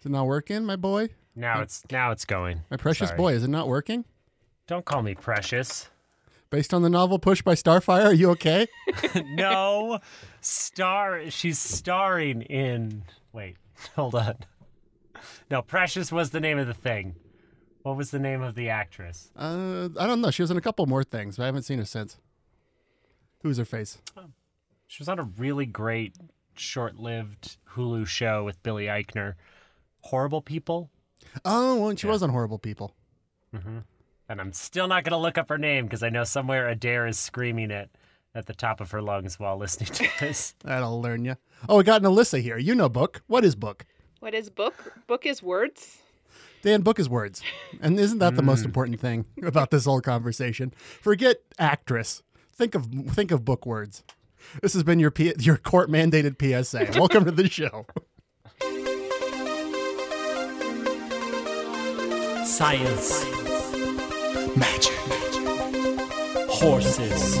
Is it not working, my boy? Now it's now it's going. My precious Sorry. boy, is it not working? Don't call me precious. Based on the novel Push by Starfire, are you okay? no, star. She's starring in. Wait, hold on. No, Precious was the name of the thing. What was the name of the actress? Uh, I don't know. She was in a couple more things, but I haven't seen her since. Who's her face? She was on a really great, short-lived Hulu show with Billy Eichner. Horrible People. Oh, well, she Yeah. was on Horrible People. Mm-hmm. And I'm still not going to look up her name because I know somewhere Adair is screaming it at the top of her lungs while listening to this. That'll learn you. Oh, we got an Alyssa here. You know book. What is book? What is book? Book is words. Dan, book is words. And isn't that the most mm. important thing about this whole conversation? Forget actress. Think of think of book words. This has been your P- your court mandated PSA. Welcome to the show. Science. Magic. Horses.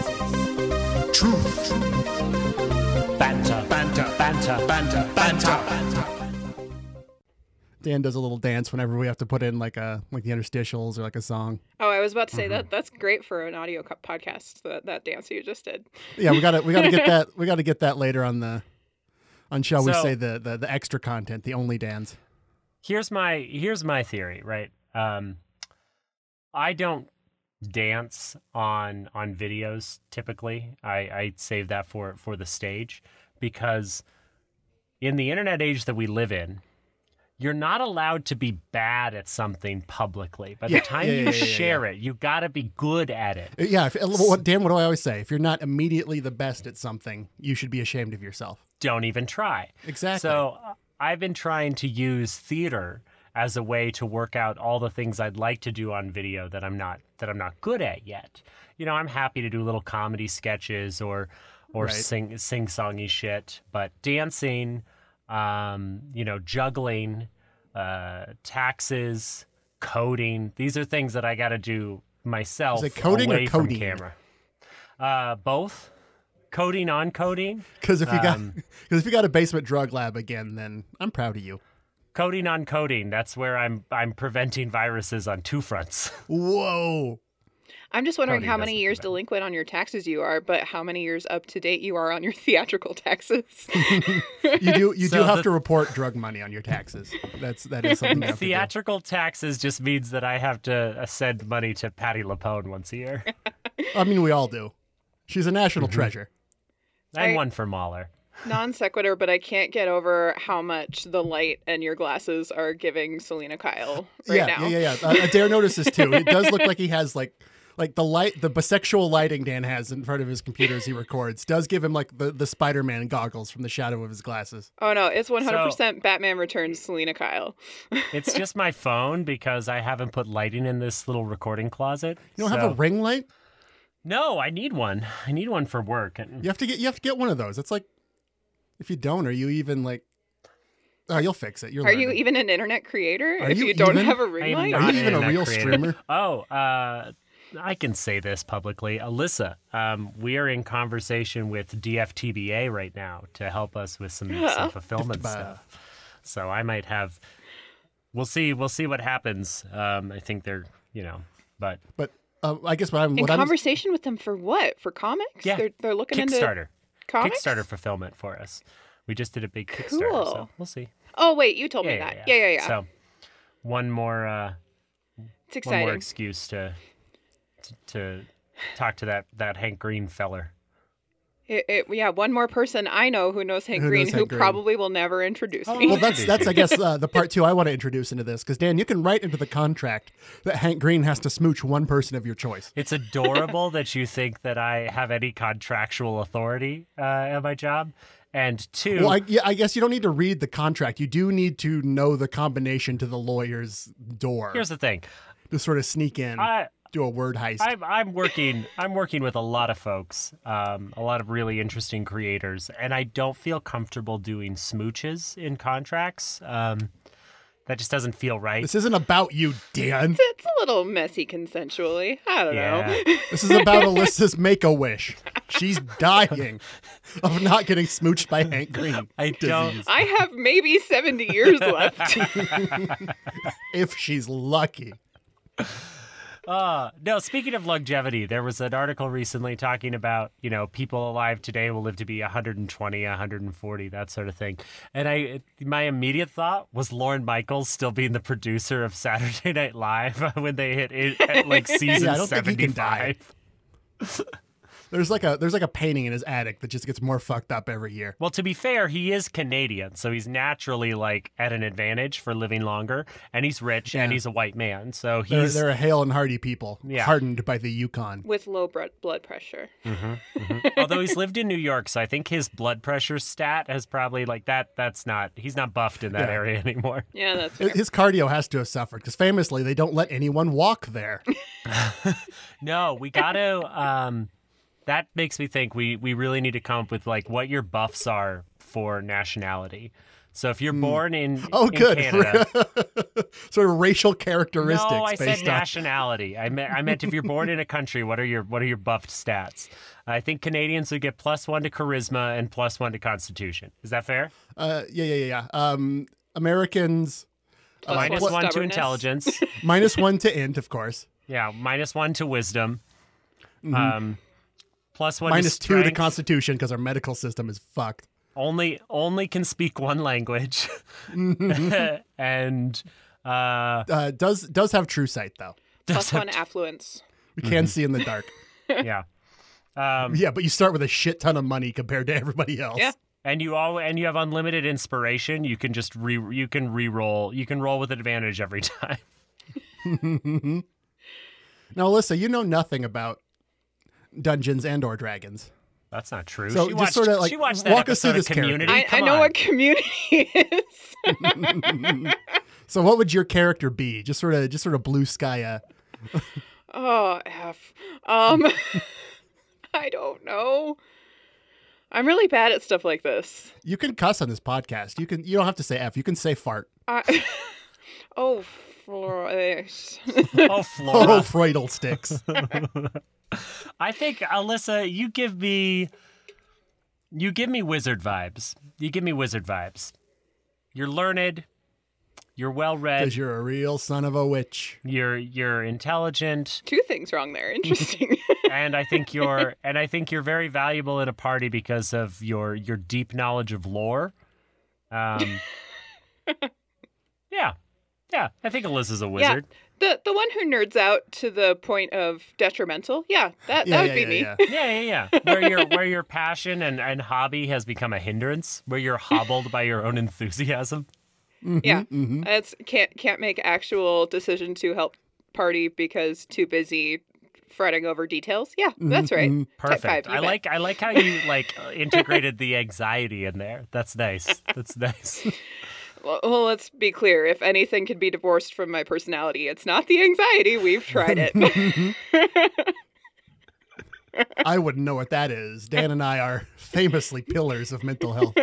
Truth. Banter. Banter. Banter. Banter. Banter. Dan does a little dance whenever we have to put in like a like the interstitials or like a song. Oh, I was about to say Mm-hmm. that that's great for an audio co- podcast. That that dance you just did. Yeah, we got to we got to get that we got to get that later on the on shall we say the, the the extra content, the only Dan's. here's my here's my theory, right? Um, I don't dance on on videos typically. I, I save that for for the stage because in the internet age that we live in, you're not allowed to be bad at something publicly. By Yeah, the time yeah, you yeah, share it, you got to be good at it. Uh, Yeah, if, what Dan, what do I always say? If you're not immediately the best at something, you should be ashamed of yourself. Don't even try. Exactly. So uh, I've been trying to use theater as a way to work out all the things I'd like to do on video that I'm not that I'm not good at yet. You know, I'm happy to do little comedy sketches or or Right. sing sing songy shit, but dancing, um, you know, juggling, uh, taxes, coding, these are things that I got to do myself Is it coding or away from coding? camera. Uh, both. Coding on coding. Because if you got Um, because if you got a basement drug lab again, then I'm proud of you. Coding on coding that's where i'm i'm preventing viruses on two fronts Whoa. I'm just wondering Cody how many years that. delinquent on your taxes you are, but how many years up to date you are on your theatrical taxes. You do you do So have the- to report drug money on your taxes. That's that is something you have to do. theatrical taxes just means that i have to uh, send money to Patti LuPone once a year I mean, we all do. She's a national Mm-hmm. treasure. and I- one for mahler Non sequitur, but I can't get over how much the light and your glasses are giving Selina Kyle right yeah, now. yeah, yeah, yeah. Uh, Adair notices too. It does look like he has like like the light, the bisexual lighting Dan has in front of his computer as he records does give him like the the Spider Man goggles from the shadow of his glasses. Oh no, it's 100% Batman Returns Selina Kyle. it's just my phone because i haven't put lighting in this little recording closet You don't have a ring light? no i need one i need one for work and You have to get you have to get one of those. It's like if you don't, are you even like? Oh, you'll fix it. You're Are you even an internet creator Are if you you, don't even? have a ring am light? Are you even a real creator. streamer? Oh, uh, I can say this publicly. Alyssa, um, we are in conversation with DFTBA right now to help us with some, some fulfillment DFTBA. stuff. So I might have. We'll see. We'll see what happens. Um, I think they're, you know, but But uh, I guess what I'm In what I'm conversation with them for what? For comics? Yeah. They're, they're looking into Kickstarter, comics? Kickstarter fulfillment for us. We just did a big Kickstarter, so Cool. we'll see. Oh, wait, you told Yeah, me yeah, that. Yeah, yeah, yeah. So one more. Uh, it's one more exciting. excuse to, to to talk to that that Hank Green feller. It, it, yeah, one more person I know who knows Hank Who Green knows who Green. probably will never introduce Oh, me. well, that's that's I guess uh, the part two I want to introduce into this because Dan, you can write into the contract that Hank Green has to smooch one person of your choice. It's adorable that you think that I have any contractual authority uh, at my job. And two, Well, I, yeah, I guess you don't need to read the contract. You do need to know the combination to the lawyer's door here's the thing. to sort of sneak in, I, do a word heist. I'm, I'm working. I'm working with a lot of folks, um, a lot of really interesting creators, and I don't feel comfortable doing smooches in contracts. Um, that just doesn't feel right. this isn't about you, Dan. it's a little messy consensually. I don't Yeah. know. This is about Alyssa's make a wish. She's dying of not getting smooched by Hank Green. I don't. disease, I have maybe 70 years left. if she's lucky. Uh, no, speaking of longevity, there was an article recently talking about, you know, people alive today will live to be 120, 140, that sort of thing. And I my immediate thought was Lorne Michaels still being the producer of Saturday Night Live when they hit it like season Yeah, I don't think he can die. 75. There's like a there's like a painting in his attic that just gets more fucked up every year. Well, to be fair, he is Canadian, so he's naturally like at an advantage for living longer, and he's rich and he's a white man, so They're, he's they're a hale and hardy people, Yeah. hardened by the Yukon. With low blood blood pressure. although he's lived in New York, so I think his blood pressure stat has probably like that. That's not he's not buffed in that Yeah. area anymore. Yeah, that's fair. His cardio has to have suffered because famously they don't let anyone walk there. No, we gotta. Um, that makes me think we we really need to come up with like what your buffs are for nationality. So if you're born in Oh, in good. Canada, sort of racial characteristics no, I said on. nationality. I meant I meant if you're born in a country, what are your what are your buffed stats? I think Canadians would get plus one to charisma and plus one to Constitution. Is that fair? Uh, yeah, yeah, yeah, yeah. Um, Americans Plus minus one one to intelligence. minus one to int, of course. Yeah, minus one to wisdom. Um, plus one Mm-hmm. Minus to two to strength. Constitution because our medical system is fucked. only only can speak one language, Mm-hmm. and uh, Uh, does does have true sight though. Plus one affluence. We Mm-hmm. can see in the dark. yeah, um, yeah, but you start with a shit ton of money compared to everybody else. Yeah. and you all and you have unlimited inspiration. You can just re you can re-roll. You can roll with advantage every time. Now, Alyssa, you know nothing about Dungeons and or Dragons. That's not true. So she just watched, sorta, like, she watched that walk us through this. Community. I, I know on. what community is. So, what would your character be? Just sort of, just sort of blue sky. Uh, Oh, F. Um, I don't know. I'm really bad at stuff like this. you can cuss on this podcast. You can. You don't have to say f. You can say fart. I, oh, Flores. Oh, Oh, Freudel sticks. I think Alyssa, you give me you give me wizard vibes. You give me wizard vibes. You're learned. You're well read. Because you're a real son of a witch. You're you're intelligent, Two things wrong there. Interesting. and I think you're and I think you're very valuable at a party because of your your deep knowledge of lore. Um, yeah, yeah. I think Alyssa's a wizard. The the one who nerds out to the point of detrimental. Yeah, that Yeah, that would yeah, be yeah, me. yeah. Yeah, yeah, yeah. Where your where your passion and, and hobby has become a hindrance, where you're hobbled by your own enthusiasm. Yeah, mhm. it's can't can't make actual decision to help party because too busy fretting over details. Yeah, that's right. mhm. Perfect. five, I bet. like I like how you like uh, integrated the anxiety in there. That's nice. That's nice. Well, well, let's be clear. If anything can be divorced from my personality, it's not the anxiety. We've tried it. I wouldn't know what that is. Dan and I are famously pillars of mental health,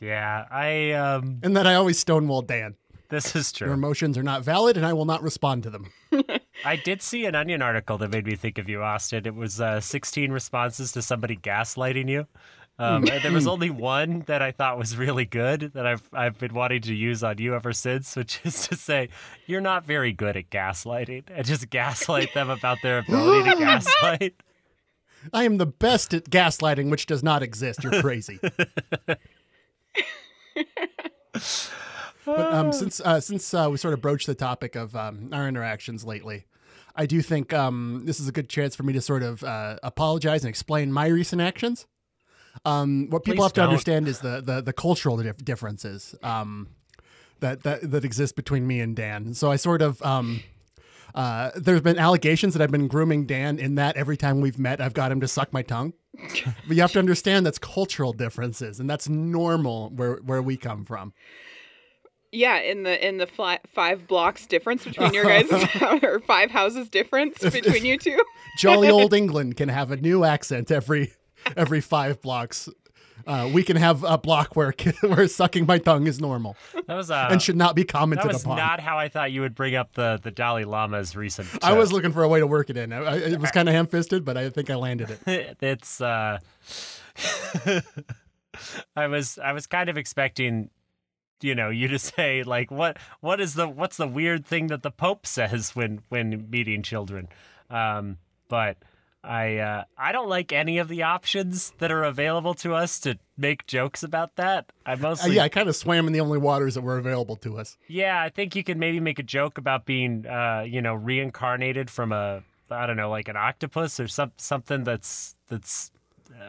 Yeah, I um and that I always stonewall Dan. this is true. Your emotions are not valid, and I will not respond to them. I did see an onion article that made me think of you, Austin. It was uh 16 responses to somebody gaslighting you. Um, there was only one that I thought was really good that I've I've been wanting to use on you ever since, which is to say you're not very good at gaslighting, and just gaslight them about their ability to gaslight. I am the best at gaslighting, which does not exist. You're crazy. but um, since uh, since uh, we sort of broached the topic of um, our interactions lately, I do think um, this is a good chance for me to sort of uh, apologize and explain my recent actions. Um, what people Please have to don't. understand is the the, the cultural dif- differences um, that, that that exist between me and Dan. So I sort of um, uh, there's been allegations that I've been grooming Dan in that every time we've met, I've got him to suck my tongue. but you have to understand that's cultural differences, and that's normal where where we come from. yeah, in the in the fly, five blocks difference between your guys' or five houses difference between you two. Jolly old England can have a new accent every every five blocks. uh, we can have a block where where sucking my tongue is normal That was uh, and should not be commented that was upon. not how I thought you would bring up the the Dalai Lama's recent. I was looking for a way to work it in. I, I, it was kind of ham-fisted, but I think I landed it. it's uh I was I was kind of expecting you know you to say like what what is the what's the weird thing that the pope says when when meeting children um but I uh, I don't like any of the options that are available to us to make jokes about that. I Uh, mostly yeah, I kind of swam in the only waters that were available to us. yeah, I think you could maybe make a joke about being, uh, you know, reincarnated from a, I don't know, like an octopus or some something that's that's uh,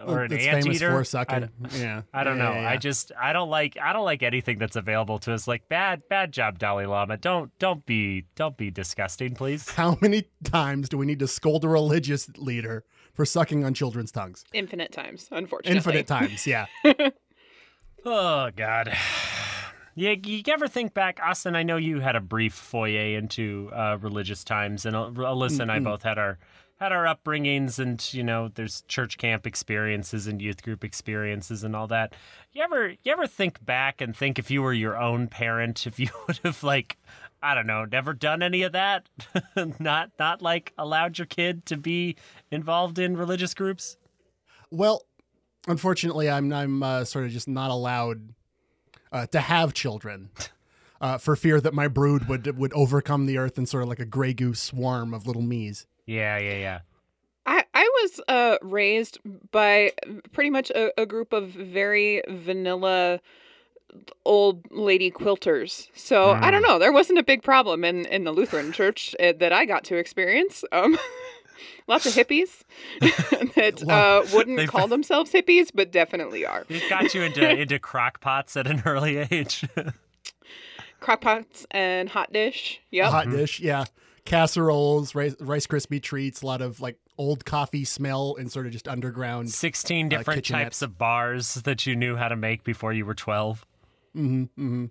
or an That's famous anteater. for I, sucking. don't- yeah, I don't Yeah, know. yeah, yeah. I just I don't like I don't like anything that's available to us. Like bad bad job, Dalai Lama. Don't don't be don't be disgusting, please. How many times do we need to scold a religious leader for sucking on children's tongues? Infinite times, unfortunately. Infinite times, yeah. Oh God. Yeah, you ever think back, Austin? I know you had a brief foyer into uh, religious times, and uh, Alyssa and I both had our had our upbringings, and you know, there's church camp experiences and youth group experiences and all that. You ever you ever think back and think if you were your own parent, if you would have like, I don't know, never done any of that, not not like allowed your kid to be involved in religious groups? Well, unfortunately, I'm I'm uh, sort of just not allowed uh, to have children. Uh, for fear that my brood would would overcome the earth in sort of like a gray goose swarm of little me's. Yeah, yeah, yeah. I, I was uh, raised by pretty much a, a group of very vanilla old lady quilters. So I don't know. There wasn't a big problem in, in the Lutheran church uh, that I got to experience. Um, lots of hippies that uh, wouldn't They- call themselves hippies, but definitely are. It got you into into crock pots at an early age. Crockpots and hot dish. Yep. Hot dish, yeah. Casseroles, rice, rice crispy treats, a lot of like old coffee smell and sort of just underground. 16 different kitchenettes. types of bars that you knew how to make before you were 12. hmm hmm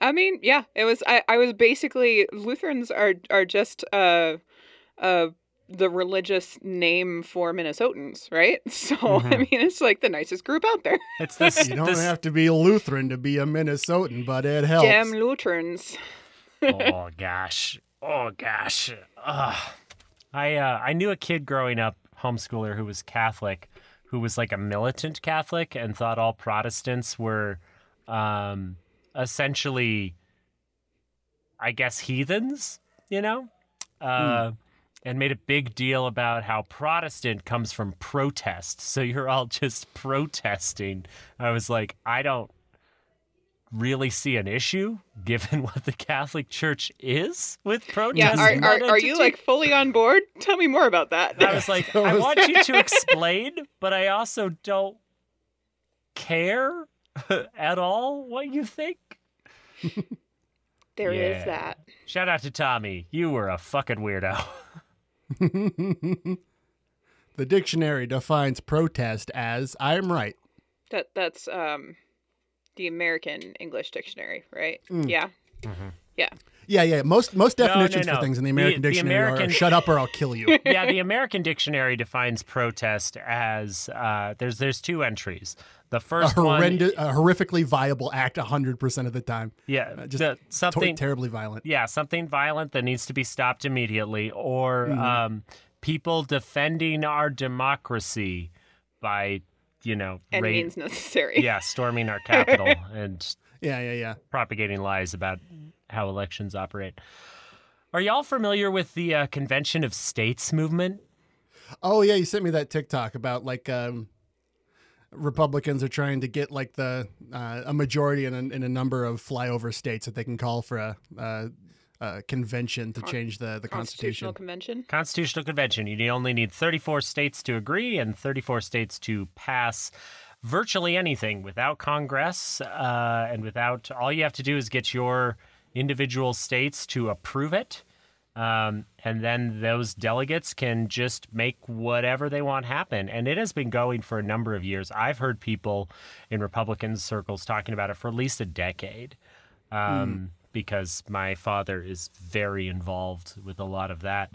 I mean, yeah, it was. I, I was basically Lutherans are are just uh, uh, the religious name for Minnesotans, right? So I mean, it's like the nicest group out there. It's this. You don't this have to be Lutheran to be a Minnesotan, but it helps. Damn Lutherans. oh gosh. Oh gosh. Ugh. I uh, I knew a kid growing up, homeschooler, who was Catholic, who was like a militant Catholic and thought all Protestants were um, essentially, I guess, heathens. You know, uh, and made a big deal about how Protestant comes from protest. So you're all just protesting. I was like, I don't really see an issue given what the Catholic Church is with protest. Yeah, are, are, are you like fully on board? Tell me more about that. I was like, I want you to explain, but I also don't care at all what you think. There is Yeah. that. Shout out to Tommy. You were a fucking weirdo. the dictionary defines protest as I'm right. That that's um the American English dictionary, right? Mm. Yeah. Yeah. Yeah, yeah. Most most No, no, definitions no. for things in the The- American the dictionary American- are shut up or I'll kill you. yeah, the American dictionary defines protest as uh, there's there's two entries. The a first one, a horrifically viable act 100% of the time. yeah, Uh, just the, To- something terribly violent. yeah, something violent that needs to be stopped immediately, or Mm-hmm. um, people defending our democracy by, you know, Any ra- means necessary. yeah, storming our capital and Yeah, yeah, yeah. propagating lies about how elections operate. Are y'all familiar with the uh, Convention of States movement? Oh yeah, you sent me that TikTok about like um, Republicans are trying to get like the uh, a majority in a, in a number of flyover states that they can call for a, uh a convention to Con- change the the Constitutional constitution. Convention. Constitutional Convention. You only need 34 states to agree and 34 states to pass virtually anything without Congress uh, and without. All you have to do is get your individual states to approve it. Um, and then those delegates can just make whatever they want happen. And it has been going for a number of years. I've heard people in Republican circles talking about it for at least a decade um, because my father is very involved with a lot of that.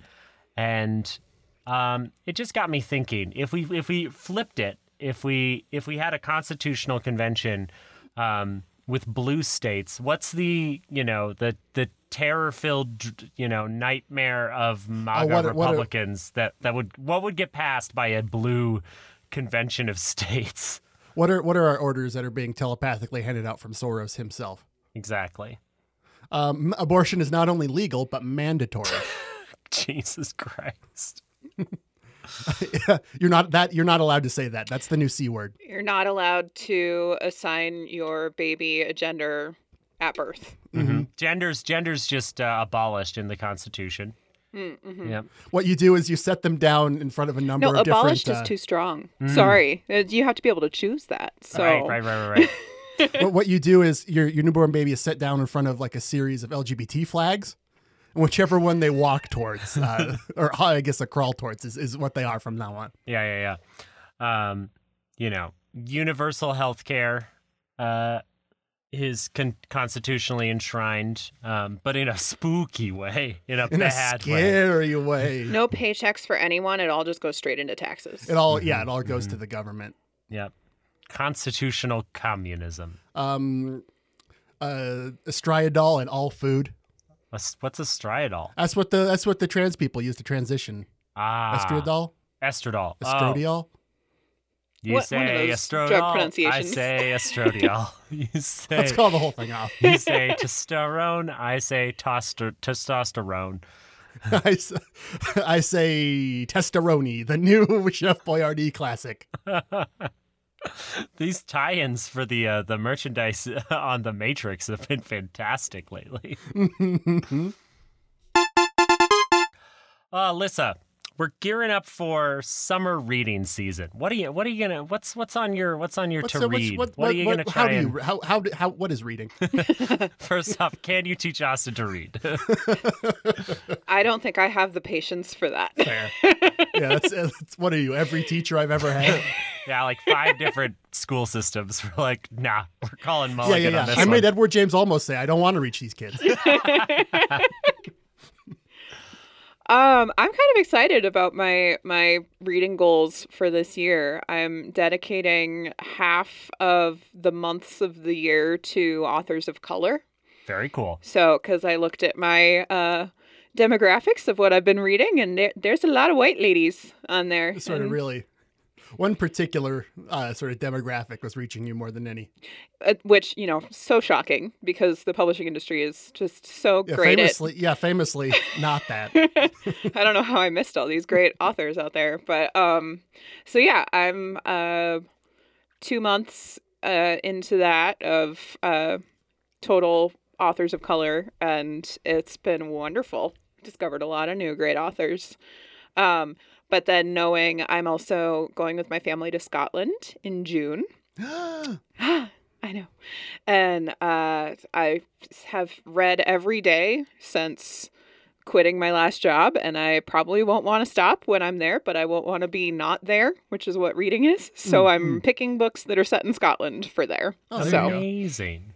And um, it just got me thinking if we if we flipped it if we if we had a constitutional convention um, with blue states, what's the you know the the terror filled you know nightmare of MAGA what are- what are- Republicans that that would what would get passed by a blue convention of states? What are what are our orders that are being telepathically handed out from Soros himself? Exactly. Um, abortion is not only legal but mandatory. Jesus Christ. you're not that you're not allowed to say that. That's the new c word. You're not allowed to assign your baby a gender at birth. Mm-hmm. Genders genders just uh, abolished in the Constitution. Mm-hmm. Yep. What you do is you set them down in front of a number No, of different. abolished uh, is too strong. Sorry, Uh, you have to be able to choose that. So Right, right, right, right, right. what, what you do is your your newborn baby is set down in front of like a series of LGBT flags, and whichever one they walk towards, uh, or I guess a crawl towards, is, is what they are from now on. Yeah, yeah, yeah. Um, you know, universal health care uh, is con- constitutionally enshrined, um, but in a spooky way, in a In bad way. scary way. no paychecks for anyone. It all just goes straight into taxes. It all yeah, it all goes to the government. Yep. Constitutional communism. Um, uh, estriadol and all food. What's, what's a? That's what the that's what the trans people use to transition. Ah, Estriadol, Estradiol. Oh, estradiol. you What- one of say estradiol. I pronunciations. say estradiol. you say Let's call the whole thing off. you say testosterone. I say toster- testosterone. I, say testosterone, the new Chef Boyardee classic. These tie-ins for the uh, the merchandise on the Matrix have been fantastic lately. uh, Alyssa, we're gearing up for summer reading season. What are you? What are you gonna? What's what's on your What's on your What's to the- read? what, what, are you what- gonna how try do and? you how how how what is reading? First off, can you teach Austin to read? I don't think I have the patience for that. Fair. Yeah, that's, that's what are you? Every teacher I've ever had. Yeah, like five different school systems. We're like, nah, we're calling yeah, mulligan yeah, on yeah. this I one. made Edward James Olmos say, "I don't want to reach these kids." Um, I'm kind of excited about my my reading goals for this year. I'm dedicating half of the months of the year to authors of color. Very cool. So, because I looked at my uh, demographics of what I've been reading, and there, there's a lot of white ladies on there. sort of really. One particular uh, sort of demographic was reaching you more than any. uh, which you know, so shocking because the publishing industry is just so Yeah, great at famously, yeah, famously not that. I don't know how I missed all these great authors out there, but um, so yeah, I'm uh, two months uh into that of uh total authors of color, and it's been wonderful. Discovered a lot of new great authors. Um, but then knowing I'm also going with my family to Scotland in June. I know. And uh, I have read every day since quitting my last job, and I probably won't want to stop when I'm there, but I won't want to be not there, which is what reading is. So I'm picking books that are set in Scotland for there. Oh, so. Amazing.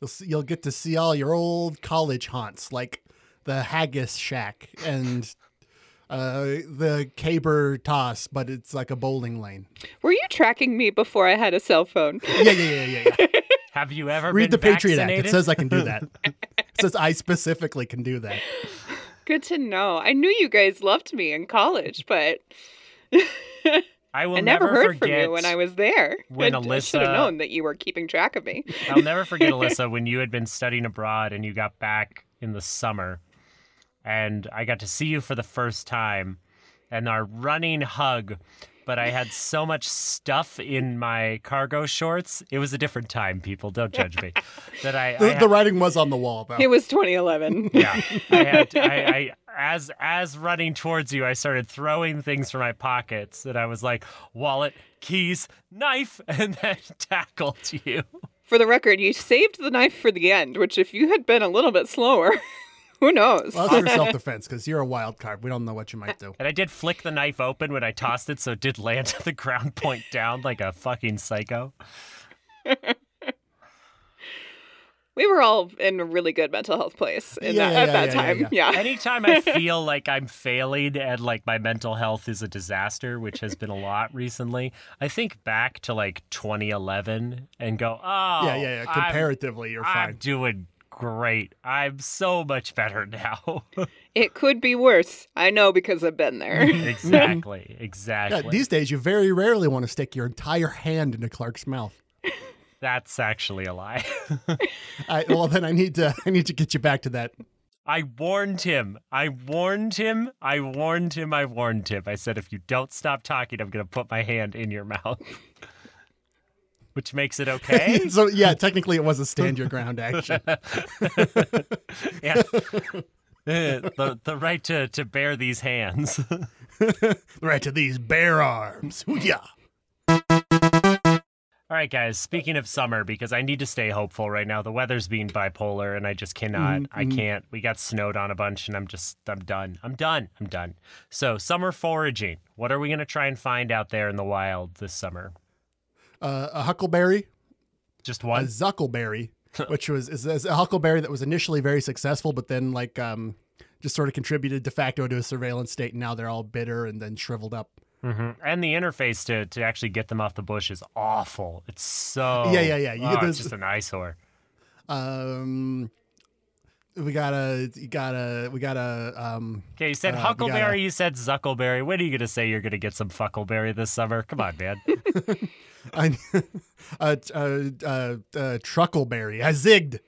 You'll see, you'll get to see all your old college haunts, like the Haggis Shack and uh, the Caber Toss, but it's like a bowling lane. were you tracking me before I had a cell phone? Yeah, yeah, yeah, yeah. yeah. Have you ever Read the been Patriot Act. It says I can do that. it says I specifically can do that. Good to know. I knew you guys loved me in college, but I will I never, never heard forget from you when I was there. when I, I should have known that you were keeping track of me. I'll never forget Alyssa when you had been studying abroad and you got back in the summer, and I got to see you for the first time, and our running hug. But I had so much stuff in my cargo shorts. It was a different time, people. Don't judge me. That I, I The, had- the writing was on the wall, though. It was 2011. yeah i had I, I as as running towards you i started throwing things from my pockets and i was like wallet keys knife and then tackled you For the record, you saved the knife for the end, which if you had been a little bit slower, who knows? Well, that's for self defense because you're a wild card. We don't know what you might do. and i did flick the knife open when i tossed it so it did land to the ground point down like a fucking psycho we were all in a really good mental health place in Yeah, that, yeah, at yeah, that yeah, time. yeah, Yeah. Anytime I feel like I'm failing and like my mental health is a disaster, which has been a lot recently, I think back to like 2011 and go, oh, yeah, yeah, yeah. Oh, I'm- Comparatively, you're fine. I'm doing great. I'm so much better now. It could be worse. I know because I've been there. exactly. Exactly. Yeah, these days you very rarely want to stick your entire hand into Clark's mouth. That's actually a lie. I, well, then I need to I need to get you back to that. I warned him. I warned him. I warned him. I warned him. I said, if you don't stop talking, I'm going to put my hand in your mouth. Which makes it okay. so yeah, technically it was a stand your ground action. yeah. Uh, the, the right to, to bear these hands. the right to these bare arms. Yeah. All right, guys. Speaking of summer, because I need to stay hopeful right now. The weather's being bipolar, and I just cannot. I can't. We got snowed on a bunch, and I'm just. I'm done. I'm done. I'm done. So, summer foraging. What are we gonna try and find out there in the wild this summer? Uh, a huckleberry, Just one, a zuckleberry, which was is, is a huckleberry that was initially very successful, but then like um just sort of contributed de facto to a surveillance state, and now they're all bitter and then shriveled up. hmm And the interface to to actually get them off the bush is awful. It's so. Yeah, yeah, yeah. You oh, get it's just an eyesore. Um, we gotta, you gotta, we gotta. Um, Okay, you said Uh, huckleberry. gotta- You said zuckleberry. When are you gonna say you're gonna get some fuckleberry this summer? Come on, man. I, uh, uh, uh, uh, truckleberry. I zigged.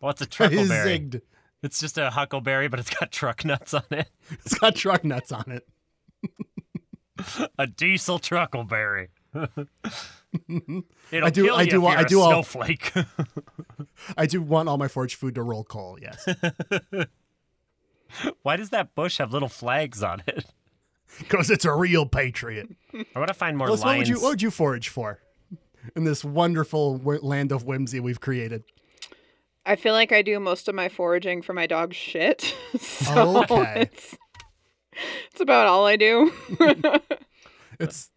What's a truckleberry? I zigged. It's just a huckleberry, but it's got truck nuts on it. It's got truck nuts on it. A diesel truckleberry. It'll I do- kill I you do if wa- you're I a do all- snowflake. I do want all my forage food to roll coal. Yes, Why does that bush have little flags on it? because it's a real patriot. I want to find more Liz, what would lions. you what would you forage for in this wonderful w- land of whimsy we've created? I feel like I do most of my foraging for my dog's shit. so Okay. it's it's about all I do. It's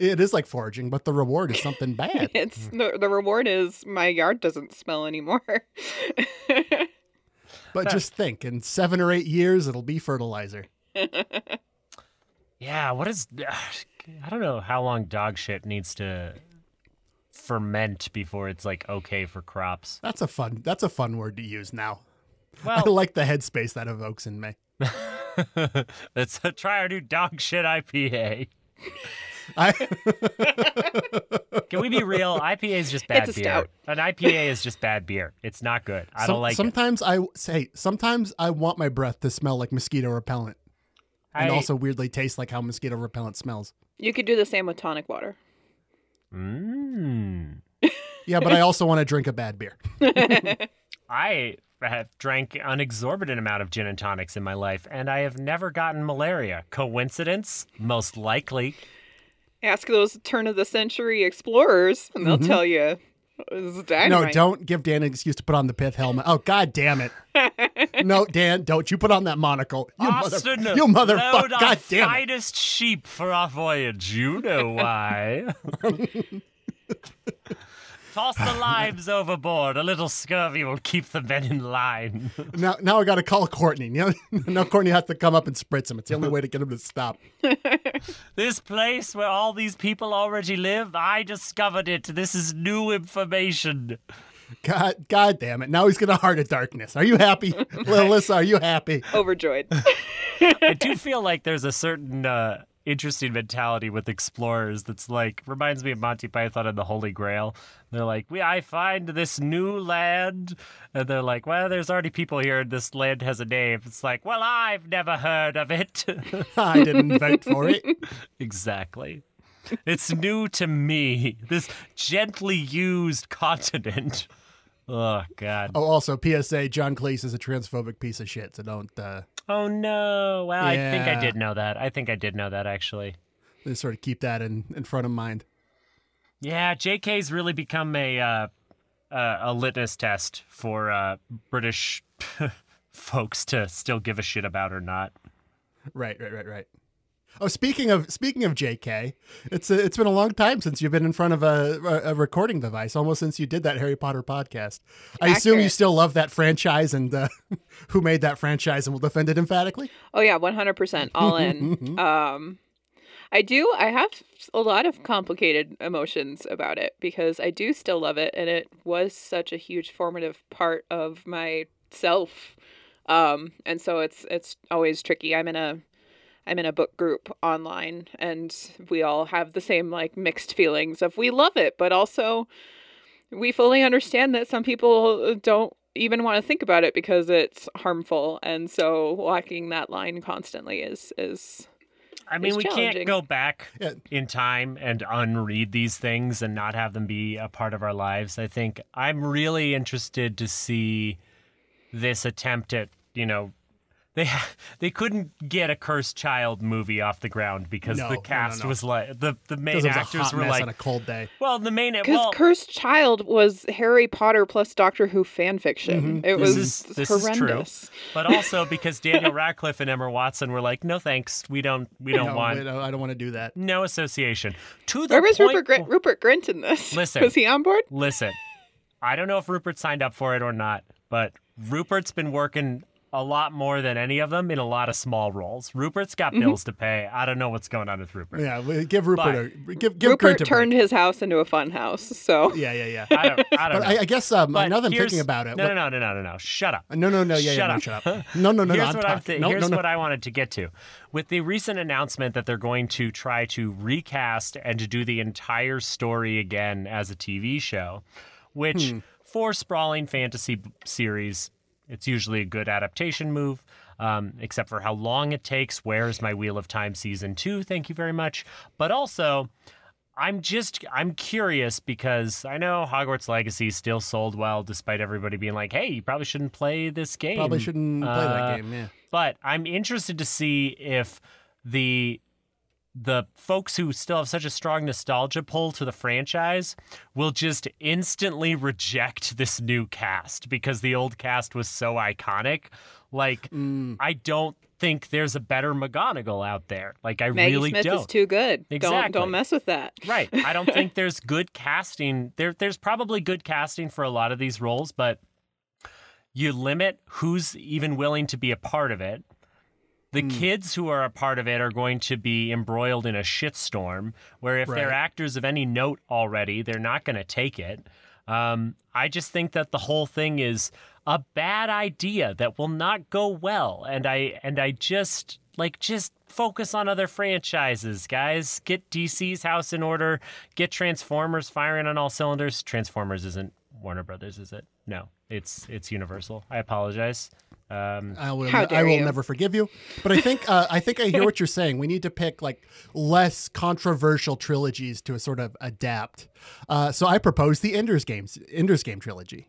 it is like foraging, but the reward is something bad. it's mm. the, the reward is my yard doesn't smell anymore. But just think, in seven or eight years, it'll be fertilizer. Yeah, what is. I don't know how long dog shit needs to ferment before it's like okay for crops. That's a fun. That's a fun word to use now. I like the headspace that evokes in me. let's uh, try our new dog shit IPA. I Can we be real? IPA is just bad It's a beer. stout. An IPA is just bad beer. It's not good. I some- don't like it. sometimes I say sometimes I want my breath to smell like mosquito repellent, and also weirdly taste like how mosquito repellent smells. you could do the same with tonic water. Mm. Yeah, but I also want to drink a bad beer. I have drank an exorbitant amount of gin and tonics in my life, and I have never gotten malaria. Coincidence? Most likely. Ask those turn of the century explorers, and they'll mm-hmm. tell you it's No, don't give Dan an excuse to put on the pith helmet. Oh God damn it! no, Dan, don't you put on that monocle? You Austin, mother, you motherfucker! God damn it! finest sheep for our voyage. You know why. Toss the limes overboard. A little scurvy will keep the men in line. Now, now I got to call Courtney. You now Courtney has to come up and spritz him. It's the only way to get him to stop. This place where all these people already live, I discovered it. This is new information. God, God damn it! Now he's gonna heart of darkness. Are you happy, Alyssa? Are you happy? Overjoyed. I do feel like there's a certain uh, interesting mentality with explorers that's like reminds me of Monty Python and the Holy Grail. They're like, "We, I find this new land," and they're like, "Well, there's already people here, and this land has a name." It's like, "Well, I've never heard of it." I didn't vote for it. exactly. It's new to me. This gently used continent. Oh God. Oh, also PSA: John Cleese is a transphobic piece of shit. So don't uh, Oh no. Well, I think I did know that. I think I did know that actually. just sort of keep that in in front of mind. Yeah, JK's really become a uh, uh, a litmus test for uh, British folks to still give a shit about or not. Right, right, right, right. Oh, speaking of speaking of JK, it's a, it's been a long time since you've been in front of a, a, recording device. Almost since you did that Harry Potter podcast. I assume you still love that franchise and uh, who made that franchise and will defend it emphatically. Oh yeah, one hundred percent, all in. um, I do. I have a lot of complicated emotions about it because I do still love it, and it was such a huge formative part of myself. Um, and so it's it's always tricky. I'm in a I'm in a book group online, and we all have the same like mixed feelings of we love it, but also we fully understand that some people uh, don't even want to think about it because it's harmful and so walking that line constantly is is I mean, It's we can't go back Yeah. in time and unread these things and not have them be a part of our lives. I think I'm really interested to see this attempt at, you know, they they couldn't get a cursed child movie off the ground because No, no, the no, cast no. was like the the main it was a actors hot were mess like, on a cold day. well, the main because well, cursed child was harry potter plus doctor who fan fiction mm-hmm. it This was is- this is true. but also because Daniel Radcliffe and Emma Watson were like, no thanks, we don't we don't No, want wait, no, I don't want to do that. no association. To the where was point, rupert grint rupert grint in this Listen. was he on board Listen, I don't know if Rupert signed up for it or not, but Rupert's been working a lot more than any of them in a lot of small roles. Rupert's got Mm-hmm. bills to pay. I don't know what's going on with Rupert. Yeah, give Rupert a give give rupert Grint a turned break. his house into a fun house so Yeah, yeah, yeah. I don't, I don't But know. I, I guess um, But now that I'm thinking about it, No, what- no, no, no, no, no. Shut up. no, no, no, yeah, yeah, Shut no, up. shut up. No, no, no, here's no. What I'm th- no, here's no, no. what I wanted to get to. With the recent announcement that they're going to try to recast and to do the entire story again as a TV show, which Hmm. for sprawling fantasy b- series, it's usually a good adaptation move. Um, except for how long it takes. Where is my Wheel of Time season two? Thank you very much. But also, I'm just I'm curious because I know Hogwarts Legacy still sold well despite everybody being like, "Hey, you probably shouldn't play this game." Probably shouldn't play Uh, that game. Yeah. But I'm interested to see if the the folks who still have such a strong nostalgia pull to the franchise will just instantly reject this new cast because the old cast was so iconic. Like Mm. I don't think there's a better McGonagall out there. Like I maggie really smith don't. is too good don't Exactly. don't mess with that Right. I don't think there's good casting. There there's probably good casting for a lot of these roles, but you limit who's even willing to be a part of it. The kids who are a part of it are going to be embroiled in a shitstorm where if they're actors of any note already, they're not going to take it. Um, I just think that the whole thing is a bad idea that will not go well, and I and I just like just focus on other franchises, guys. Get DC's house in order. Get Transformers firing on all cylinders. Transformers isn't Warner Brothers, is it? No, it's it's Universal. I apologize. Um, I will. How I will you. never forgive you. But I think uh, I think I hear what you're saying. We need to pick like less controversial trilogies to sort of adapt. Uh, so I propose the Ender's Games, Ender's Game trilogy.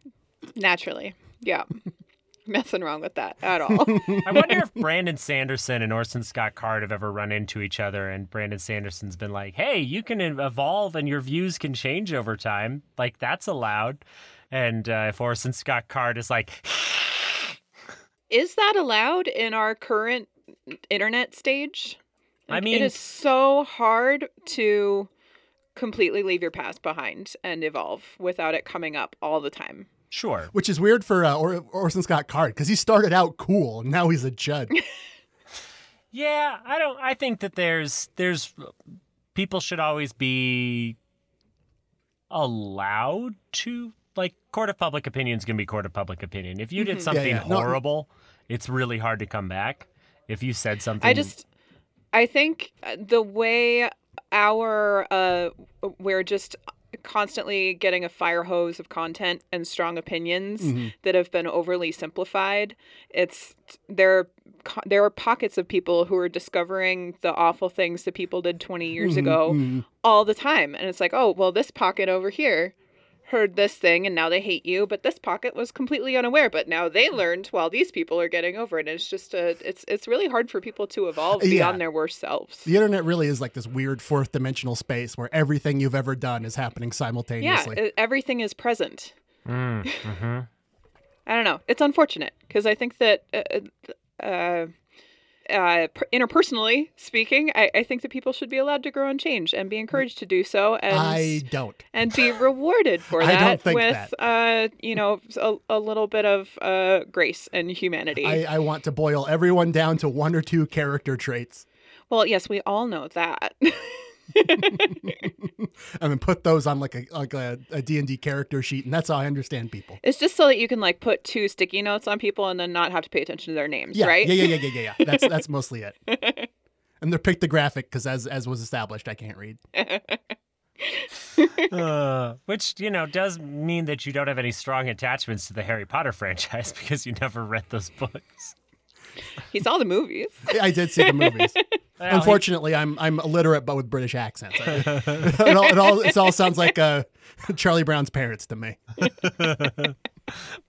naturally yeah nothing wrong with that at all I wonder if Brandon Sanderson and Orson Scott Card have ever run into each other, and Brandon Sanderson's been like, "Hey, you can evolve, and your views can change over time. Like that's allowed." And uh, if Orson Scott Card is like, Is that allowed in our current internet stage? I mean- it is so hard to completely leave your past behind and evolve without it coming up all the time. "Sure, Which is weird for uh, or- Orson Scott Card because he started out cool and now he's a judge. Yeah, I don't. I think that there's there's people should always be allowed to like court of public opinion is gonna be court of public opinion. If you did something yeah. No, horrible, it's really hard to come back. If you said something, I just I think uh, the way our uh we're just constantly getting a fire hose of content and strong opinions that have been overly simplified. It's there there are pockets of people who are discovering the awful things that people did 20 years ago all the time and it's like, "Oh, well this pocket over here heard this thing and now they hate you, but this pocket was completely unaware, but now they learned while these people are getting over it." And it's just a it's it's really hard for people to evolve Yeah. beyond their worst selves. the internet really is like this weird fourth dimensional space where everything you've ever done is happening Yeah, simultaneously. e- everything is present. Mm, mhm. I don't know. It's unfortunate because I think that uh, uh, uh, per- interpersonally speaking, I, I think that people should be allowed to grow and change and be encouraged to do so, and I don't. and be rewarded for that with, uh, you know, a, a little bit of uh, grace and humanity. I, I want to boil everyone down to one or two character traits well, yes, we all know that. and then put those on like a like a, a D&D character sheet and that's how I understand people. it's just so that you can like put two sticky notes on people and then not have to pay attention to their names, Yeah, right? yeah, yeah, yeah, yeah, yeah, yeah. That's that's mostly it. And they're pictographic because as as was established, I can't read. Uh, which you know does mean that you don't have any strong attachments to the Harry Potter franchise because you never read those books. He saw the movies. I did see the movies. Well, Unfortunately, I'm I'm illiterate, but with British accents. it, all, it all it all sounds like uh, Charlie Brown's parents to me.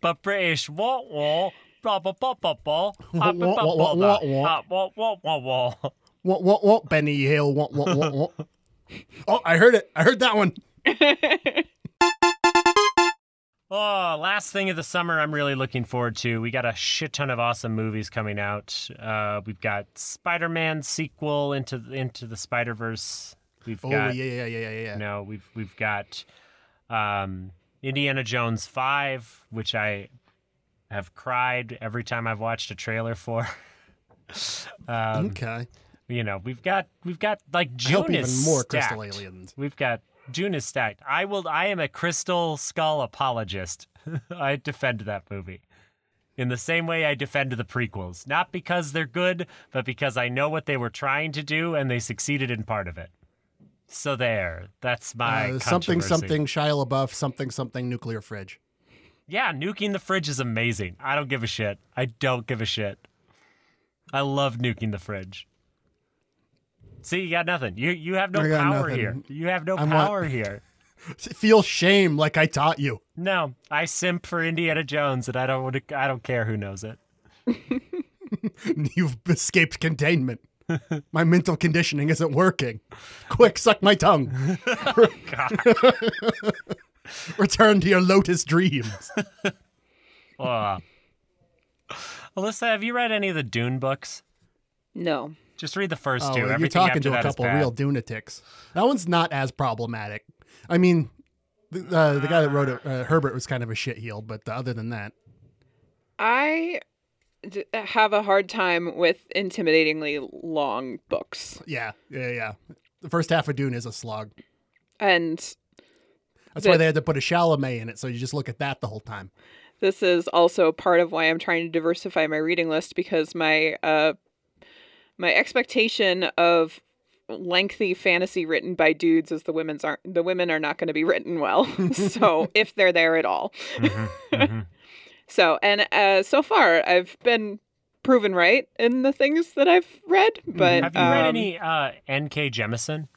but British what what blah blah blah blah blah Wah, wah, wah, wah, wah. Ah, wah wah wah wah. What what what Benny Hill? What what what what? Oh, I heard it. I heard that one. Oh, last thing of the summer I'm really looking forward to. We got a shit ton of awesome movies coming out. Uh, we've got Spider-Man sequel into into the Spider-Verse. We've Oh got yeah yeah yeah yeah yeah. you know, we've we've got um, Indiana Jones 5, which I have cried every time I've watched a trailer for. um, Okay. you know, we've got we've got like I hope even more stacked. crystal aliens. We've got June is stacked. I will. I am a Crystal Skull apologist. I defend that movie in the same way I defend the prequels, not because they're good, but because I know what they were trying to do and they succeeded in part of it. So there. That's my Uh, something something Shia LaBeouf. Something something nuclear fridge. Yeah, nuking the fridge is amazing. I don't give a shit. I don't give a shit. I love nuking the fridge. See, you got nothing. You you have no power nothing. here. You have no I'm wa- power here. Feel shame like I taught you. No, I simp for Indiana Jones, and I don't. wanna- I don't care who knows it. You've escaped containment. My mental conditioning isn't working. Quick, suck my tongue. Return to your lotus dreams. Uh. Alyssa, have you read any of the Dune books? No. Just read the first Oh, two. you're Everything talking after to a couple real Dunatics. That one's not as problematic. I mean, the, uh, the guy that wrote it, uh, Herbert, was kind of a shitheel, but other than that, I have a hard time with intimidatingly long books. yeah, yeah, yeah. The first half of Dune is a slog. And That's why they had to put a Chalamet in it, so you just look at that the whole time. this is also part of why I'm trying to diversify my reading list because my uh my expectation of lengthy fantasy written by dudes is the women's aren't the women are not going to be written well. so if they're there at all. Mhm. So and uh so far I've been proven right in the things that I've read, but Have you read um, any uh, N.K. Jemisin?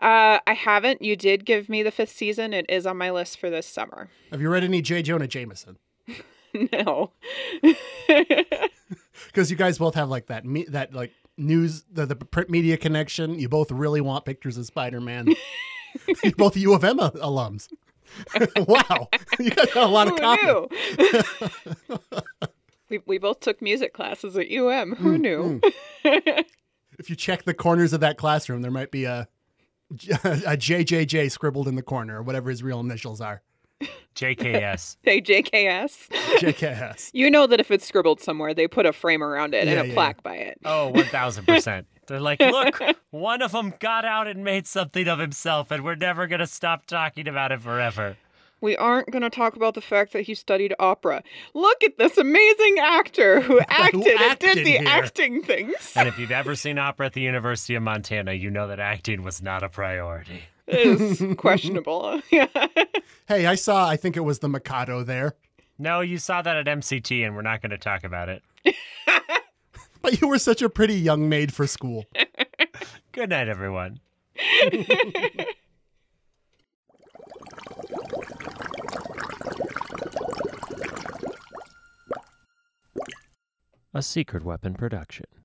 Uh, I haven't. You did give me the fifth season. It is on my list for this summer. Have you read any J. Jonah Jameson? no. Because you guys both have like that me- that like news the, the print media connection. You both really want pictures of Spider Man. both U of M alums. wow, you guys got a lot of knew? we we both took music classes at UM. Mm, Who knew? If you check the corners of that classroom, there might be a a JJJ scribbled in the corner, or whatever his real initials are. JKS. Hey, JKS. JKS. You know that if it's scribbled somewhere, they put a frame around it Yeah, and a yeah, plaque by it. Oh, 1000%. They're like, look, one of them got out and made something of himself, and we're never going to stop talking about it forever. We aren't going to talk about the fact that he studied opera. Look at this amazing actor who acted, and acted did the here. acting things. And if you've ever seen opera at the University of Montana, you know that acting was not a priority. It is questionable. yeah. Hey, I saw. I think it was the Mikado there, No, you saw that at MCT, and we're not going to talk about it. but you were such a pretty young maid for school. Good night, everyone. A Secret Weapon production.